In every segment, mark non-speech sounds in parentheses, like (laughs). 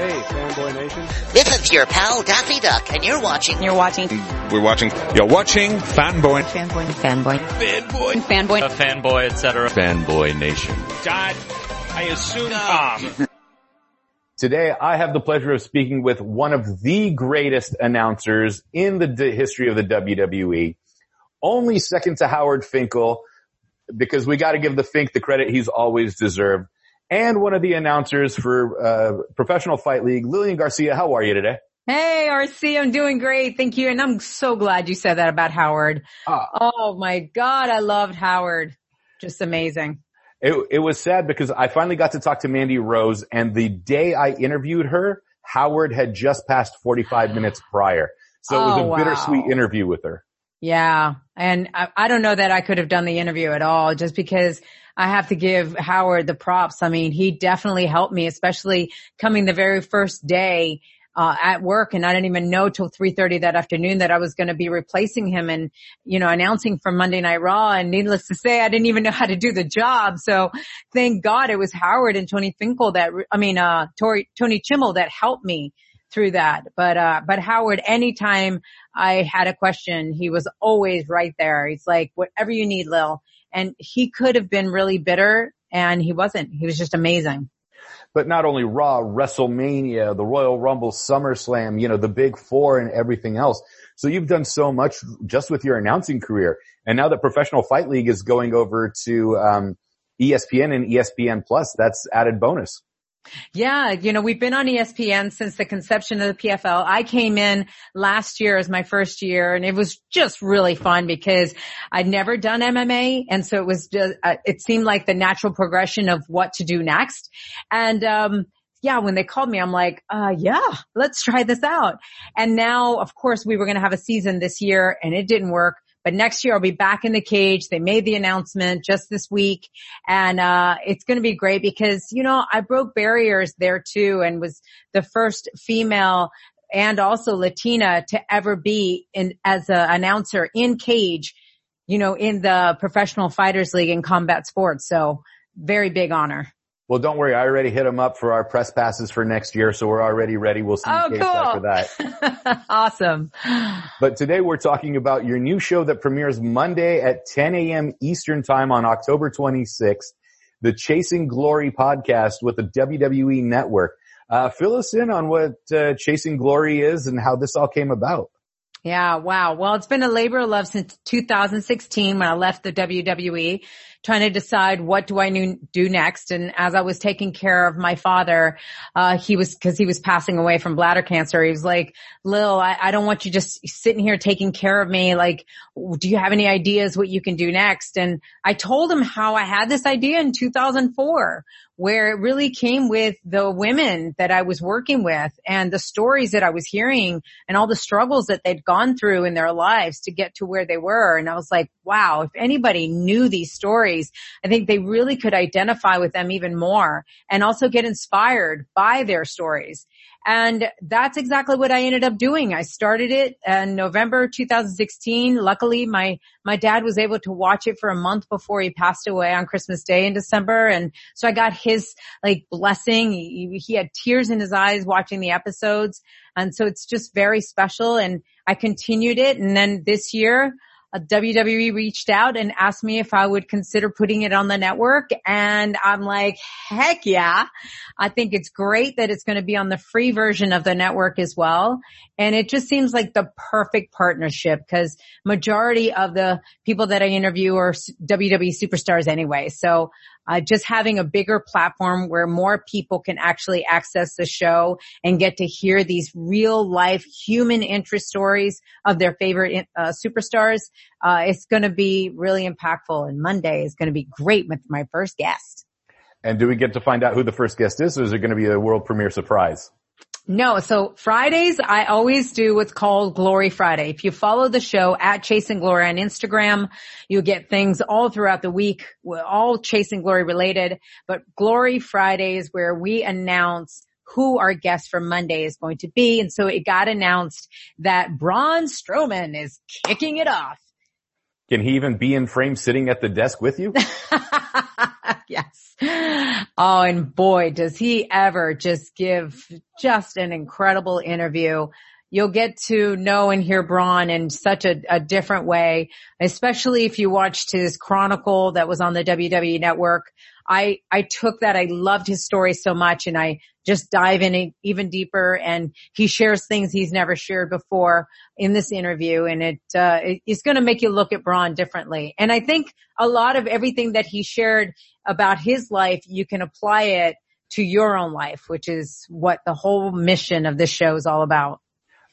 Hey, Fanboy Nation. This is your pal Daffy Duck, and you're watching. You're watching. We're watching. You're watching Fanboy. Fanboy. Fanboy. Fanboy. Fanboy. A fanboy, etc. Fanboy Nation. Dad, I assume Tom. Today, I have the pleasure of speaking with one of the greatest announcers in the d- history of the WWE. Only second to Howard Finkel, because we got to give the Fink the credit he's always deserved. And one of the announcers for uh, Professional Fight League, Lillian Garcia. How are you today? Hey, RC, I'm doing great. Thank you. And I'm so glad you said that about Howard. Ah. Oh my God. I loved Howard. Just amazing. It, it was sad because I finally got to talk to Mandy Rose and the day I interviewed her, Howard had just passed 45 minutes (gasps) prior. So it was Oh, a bittersweet interview with her. Yeah. And I, I don't know that I could have done the interview at all just because I have to give Howard the props. I mean, he definitely helped me, especially coming the very first day uh, at work and I didn't even know till 3.30 that afternoon that I was going to be replacing him and, you know, announcing from Monday Night Raw. And needless to say, I didn't even know how to do the job. So thank God it was Howard and Tony Finkel that, I mean, uh, Tori, Tony Chimel that helped me through that. But, uh, but Howard, anytime I had a question, he was always right there. He's like, whatever you need, Lil. And he could have been really bitter and he wasn't. He was just amazing. But not only Raw, WrestleMania, the Royal Rumble, SummerSlam, you know, the big four and everything else. So you've done so much just with your announcing career. And now that Professional Fight League is going over to, um, ESPN and ESPN Plus, that's added bonus. Yeah, you know, we've been on ESPN since the conception of the PFL. I came in last year as my first year and it was just really fun because I'd never done MMA. And so it was just, uh, it seemed like the natural progression of what to do next. And, um, yeah, when they called me, I'm like, uh, yeah, let's try this out. And now, of course, we were going to have a season this year and it didn't work. But next year I'll be back in the cage. They made the announcement just this week and, uh, it's going to be great because, you know, I broke barriers there too and was the first female and also Latina to ever be in as an announcer in cage, you know, in the professional fighters league in combat sports. So very big honor. Well, don't worry. I already hit them up for our press passes for next year. So we're already ready. We'll see you Oh, in case after cool. that. (laughs) awesome. But today we're talking about your new show that premieres Monday at 10 a.m. Eastern time on October 26th, the Chasing Glory podcast with the WWE network. Uh, fill us in on what uh, Chasing Glory is and how this all came about. Yeah, wow. Well, it's been a labor of love since 2016 when I left the WWE, trying to decide what do I do next. And as I was taking care of my father, uh, he was, cause he was passing away from bladder cancer. He was like, Lil, I, I don't want you just sitting here taking care of me. Like, do you have any ideas what you can do next? And I told him how I had this idea in 2004 where it really came with the women that I was working with and the stories that I was hearing and all the struggles that they'd gone through in their lives to get to where they were. And I was like, wow, if anybody knew these stories, I think they really could identify with them even more and also get inspired by their stories. And that's exactly what I ended up doing. I started it in November 2016. Luckily, my, my dad was able to watch it for a month before he passed away on Christmas Day in December. And so I got his like blessing. He, he had tears in his eyes watching the episodes. And so it's just very special. And I continued it. And then this year, Uh, WWE reached out and asked me if I would consider putting it on the network. And I'm like, heck yeah. I think it's great that it's going to be on the free version of the network as well. And it just seems like the perfect partnership because majority of the people that I interview are WWE superstars anyway. So uh, just having a bigger platform where more people can actually access the show and get to hear these real life human interest stories of their favorite uh, superstars. Uh, it's going to be really impactful and Monday is going to be great with my first guest. And do we get to find out who the first guest is or is it going to be a world premiere surprise? No, so Fridays I always do what's called Glory Friday. If you follow the show at Chasing Glory on Instagram, you get things all throughout the week, all Chasing Glory related, but Glory Fridays where we announce who our guest for Monday is going to be. And so it got announced that Braun Strowman is kicking it off. Can he even be in frame sitting at the desk with you? (laughs) yes. Oh, and boy, does he ever just give just an incredible interview. You'll get to know and hear Braun in such a, a different way, especially if you watched his Chronicle that was on the WWE network. I, I took that. I loved his story so much and I just dive in even deeper and he shares things he's never shared before in this interview and it, uh, it's going to make you look at Braun differently. And I think a lot of everything that he shared about his life, you can apply it to your own life, which is what the whole mission of this show is all about.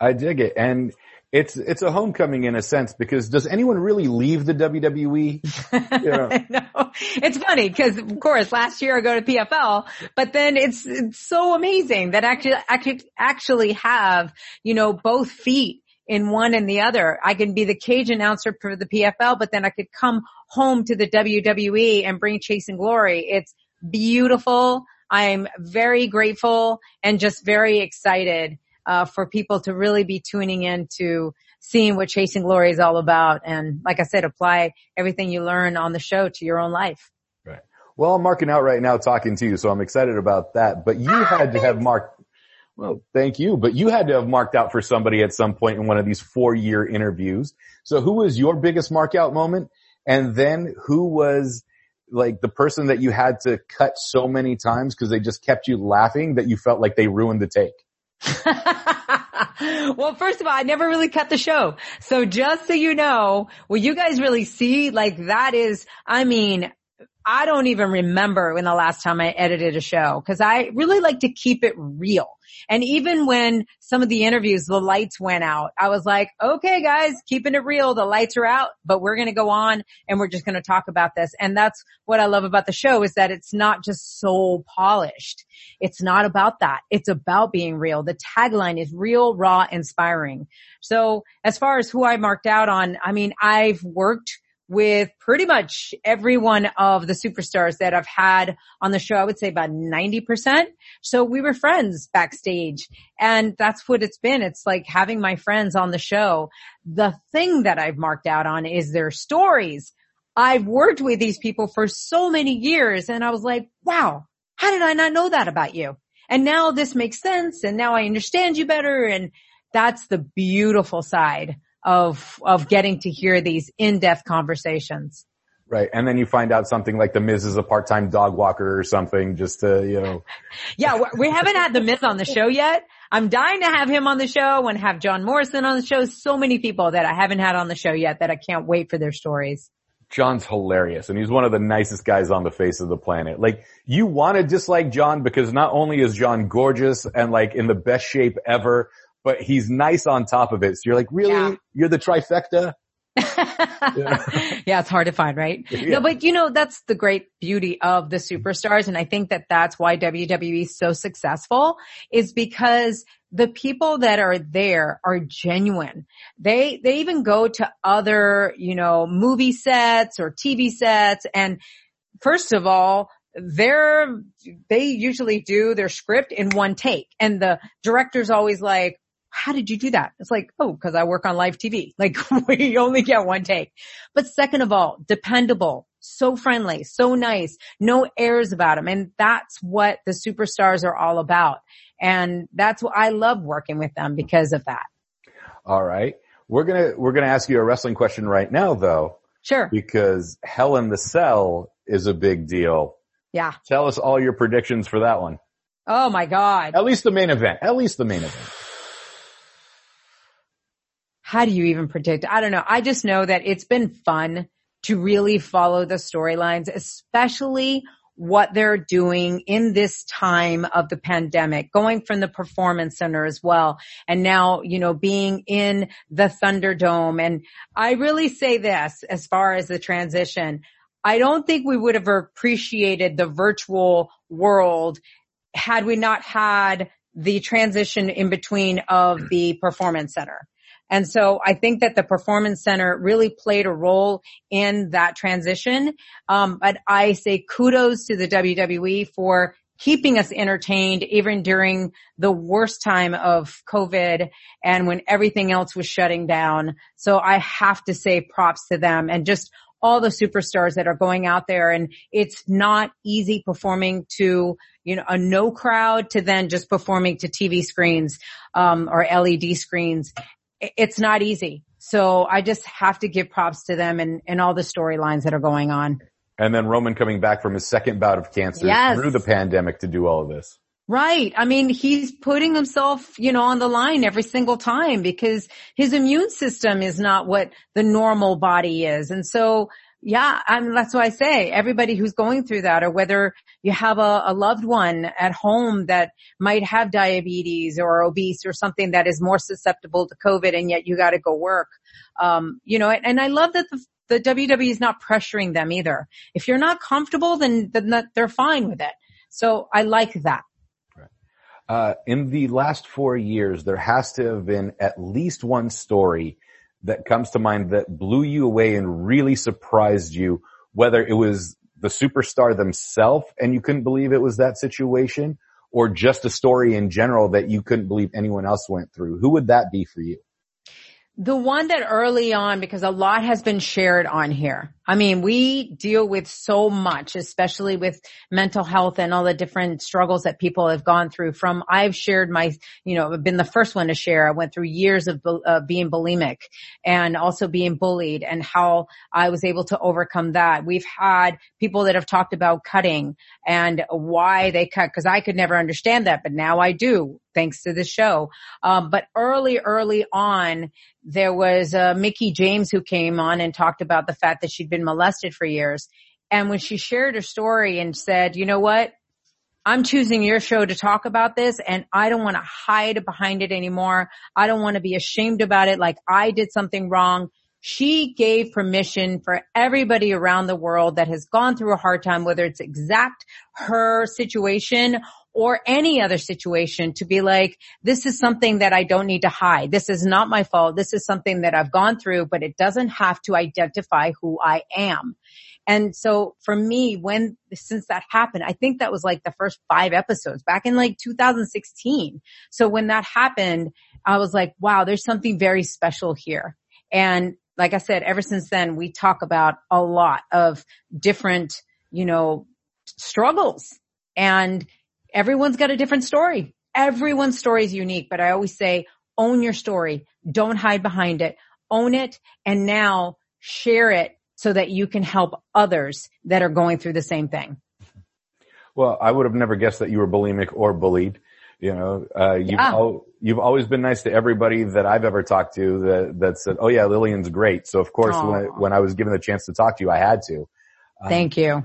I dig it. And it's it's a homecoming in a sense because does anyone really leave the WWE? (laughs) no, it's funny because of course last year I go to PFL, but then it's it's so amazing that actually I could actually have you know both feet in one and the other. I can be the cage announcer for the PFL, but then I could come home to the WWE and bring Chasing Glory. It's beautiful. I'm very grateful and just very excited uh, for people to really be tuning in to seeing what chasing glory is all about. And like I said, apply everything you learn on the show to your own life. Right. Well, I'm marking out right now talking to you, so I'm excited about that. But you ah, had to have marked, well, thank you, but you had to have marked out for somebody at some point in one of these four year interviews. So who was your biggest mark out moment? And then who was like the person that you had to cut so many times because they just kept you laughing that you felt like they ruined the take? (laughs) well, first of all, I never really cut the show. So just so you know, what you guys really see, like that is, I mean, I don't even remember when the last time I edited a show because I really like to keep it real. And even when some of the interviews, the lights went out, I was like, okay guys, keeping it real. The lights are out, but we're going to go on and we're just going to talk about this. And that's what I love about the show is that it's not just so polished. It's not about that. It's about being real. The tagline is real, raw, inspiring. So as far as who I marked out on, I mean, I've worked with pretty much every one of the superstars that I've had on the show. I would say about 90%. So we were friends backstage and that's what it's been. It's like having my friends on the show. The thing that I've marked out on is their stories. I've worked with these people for so many years and I was like, wow, how did I not know that about you? And now this makes sense and now I understand you better and that's the beautiful side of, of getting to hear these in-depth conversations. Right. And then you find out something like the Miz is a part-time dog walker or something just to, you know. (laughs) yeah, we haven't had the Miz on the show yet. I'm dying to have him on the show and have John Morrison on the show. So many people that I haven't had on the show yet that I can't wait for their stories. John's hilarious and he's one of the nicest guys on the face of the planet. Like you want to dislike John because not only is John gorgeous and like in the best shape ever, but he's nice on top of it. So you're like, really? Yeah. You're the trifecta? yeah. (laughs) yeah, it's hard to find, right? Yeah. No, but you know, that's the great beauty of the superstars. And I think that that's why WWE is so successful is because the people that are there are genuine. They, they even go to other, you know, movie sets or TV sets. And first of all, they're, they usually do their script in one take and the director's always like, how did you do that? It's like, oh, cause I work on live TV. (laughs) Like we only get one take. But second of all, dependable, so friendly, so nice, no airs about them. And that's what the superstars are all about. And that's what I love working with them because of that. All right. We're going to, we're going to ask you a wrestling question right now though. Sure. Because Hell in the Cell is a big deal. Yeah. Tell us all your predictions for that one. Oh my God. At least the main event. At least the main event how do you even predict? I don't know. I just know that it's been fun to really follow the storylines, especially what they're doing in this time of the pandemic, going from the performance center as well. And now, you know, being in the Thunderdome. And I really say this as far as the transition. I don't think we would have appreciated the virtual world had we not had the transition in between of the performance center. And so I think that the performance center really played a role in that transition. Um, but I say kudos to the WWE for keeping us entertained even during the worst time of COVID and when everything else was shutting down. So I have to say props to them and just all the superstars that are going out there and it's not easy performing to, you know, a no crowd to then just performing to TV screens, um, or LED screens. It's not easy. So I just have to give props to them and, and all the storylines that are going on. And then Roman coming back from his second bout of cancer Yes. through the pandemic to do all of this. Right. I mean, he's putting himself, you know, on the line every single time because his immune system is not what the normal body is. And so, yeah, and that's why I say everybody who's going through that or whether you have a, a loved one at home that might have diabetes or obese or something that is more susceptible to COVID and yet you got to go work. Um, you know, and, I love that the, the WWE is not pressuring them either. If you're not comfortable, then, then they're fine with it. So I like that. Uh, in the last four years, there has to have been at least one story that comes to mind that blew you away and really surprised you, whether it was the superstar themselves and you couldn't believe it was that situation or just a story in general that you couldn't believe anyone else went through. Who would that be for you? The one that early on, because a lot has been shared on here. I mean, we deal with so much, especially with mental health and all the different struggles that people have gone through from, I've shared my, you know, been the first one to share. I went through years of uh, being bulimic and also being bullied and how I was able to overcome that. We've had people that have talked about cutting and why they cut because I could never understand that, but now I do thanks to the show. Um, but early, early on, there was uh, Mickie James who came on and talked about the fact that she'd been molested for years. And when she shared her story and said, you know what? I'm choosing your show to talk about this and I don't want to hide behind it anymore. I don't want to be ashamed about it like I did something wrong. She gave permission for everybody around the world that has gone through a hard time, whether it's exact her situation or any other situation to be like, this is something that I don't need to hide. This is not my fault. This is something that I've gone through, but it doesn't have to identify who I am. And so for me, when, since that happened, I think that was like the first five episodes back in like 2016. So when that happened, I was like, wow, there's something very special here. And like I said, ever since then, we talk about a lot of different, you know, struggles and everyone's got a different story. Everyone's story is unique, but I always say own your story. Don't hide behind it. Own it and now share it so that you can help others that are going through the same thing. Well, I would have never guessed that you were bulimic or bullied. You know, uh, you've, Yeah. al- you've always been nice to everybody that I've ever talked to that, that said, oh yeah, Lillian's great. So of course, when, I, when I was given the chance to talk to you, I had to. Um, Thank you.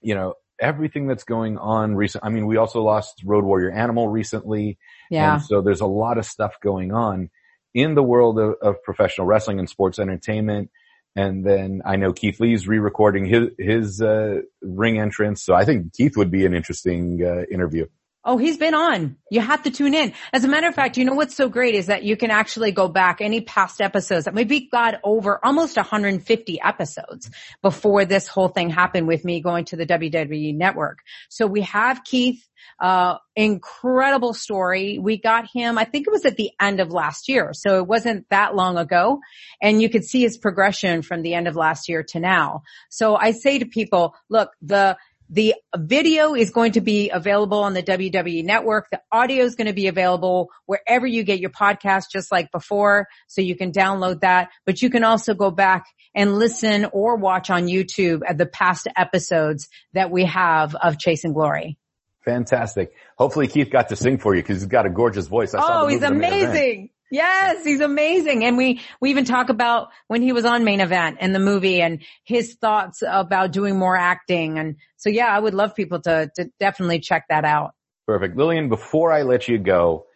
You know, everything that's going on recent. I mean, we also lost Road Warrior Animal recently. Yeah. And so there's a lot of stuff going on in the world of, of professional wrestling and sports entertainment. And then I know Keith Lee's re-recording his, his, uh, ring entrance. So I think Keith would be an interesting, uh, interview. Oh, he's been on. You have to tune in. As a matter of fact, you know what's so great is that you can actually go back any past episodes. That maybe got over almost 150 episodes before this whole thing happened with me going to the WWE network. So we have Keith, uh, incredible story. We got him, I think it was at the end of last year. So it wasn't that long ago. And you could see his progression from the end of last year to now. So I say to people, look, the, the video is going to be available on the WWE network. The audio is going to be available wherever you get your podcast, just like before. So you can download that, but you can also go back and listen or watch on YouTube at the past episodes that we have of Chasing Glory. Fantastic. Hopefully Keith got to sing for you because he's got a gorgeous voice. I Oh, he's movie, The Main Event. amazing. Yes, he's amazing. And we, we even talk about when he was on main event and the movie and his thoughts about doing more acting. And so yeah, I would love people to, to definitely check that out. Perfect. Lillian, before I let you go,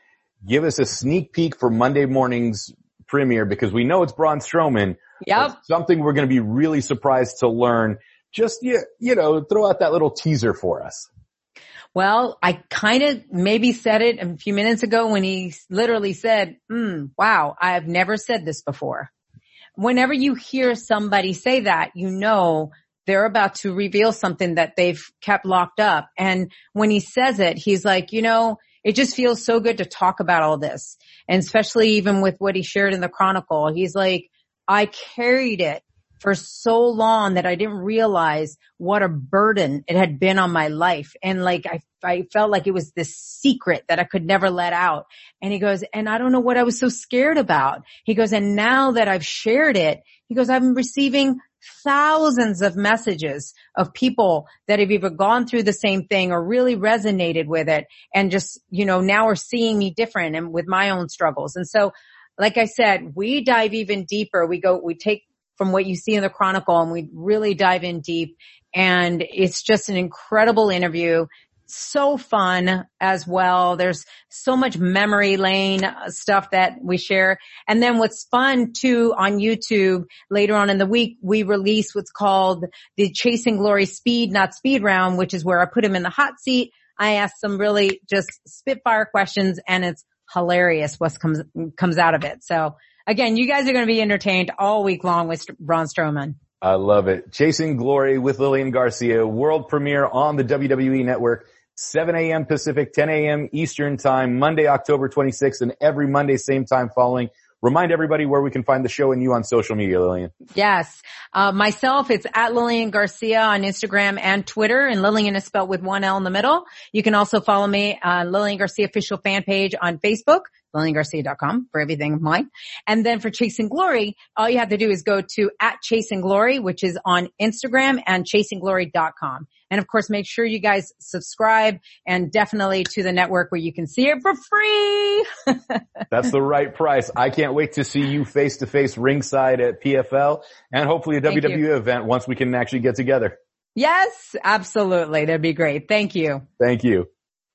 give us a sneak peek for Monday morning's premiere because we know it's Braun Strowman. Yep. Something we're going to be really surprised to learn. Just, you, you know, throw out that little teaser for us. Well, I kind of maybe said it a few minutes ago when he literally said, mm, wow, I have never said this before. Whenever you hear somebody say that, you know they're about to reveal something that they've kept locked up. And when he says it, he's like, you know, it just feels so good to talk about all this. And especially even with what he shared in the Chronicle, he's like, I carried it for so long that I didn't realize what a burden it had been on my life. And like, I, I felt like it was this secret that I could never let out. And he goes, and I don't know what I was so scared about. He goes, and now that I've shared it, he goes, I'm receiving thousands of messages of people that have either gone through the same thing or really resonated with it and just, you know, now are seeing me different and with my own struggles. And so, like I said, we dive even deeper. We go, we take from what you see in the Chronicle and we really dive in deep and it's just an incredible interview so fun as well. There's so much memory lane uh, stuff that we share. And then what's fun too on YouTube later on in the week, we release what's called the Chasing Glory Speed, not Speed round, which is where I put him in the hot seat. I ask some really just spitfire questions and it's hilarious what comes, comes out of it. So again, you guys are going to be entertained all week long with Braun Strowman. I love it. Chasing Glory with Lillian Garcia, world premiere on the WWE network. 7 a.m. Pacific, 10 a.m. Eastern time, Monday, October 26th, and every Monday, same time following. Remind everybody where we can find the show and you on social media, Lillian. Yes. Uh, myself, it's at Lillian Garcia on Instagram and Twitter, and Lillian is spelled with one L in the middle. You can also follow me on Lillian Garcia official fan page on Facebook, LillianGarcia.com for everything of mine. And then for Chasing Glory, all you have to do is go to at Chasing Glory, which is on Instagram and chasingglory.com. And of course, make sure you guys subscribe and definitely to the network where you can see it for free. (laughs) That's the right price. I can't wait to see you face to face ringside at PFL and hopefully a Thank WWE you. event once we can actually get together. yes, absolutely. That'd be great. Thank you. Thank you.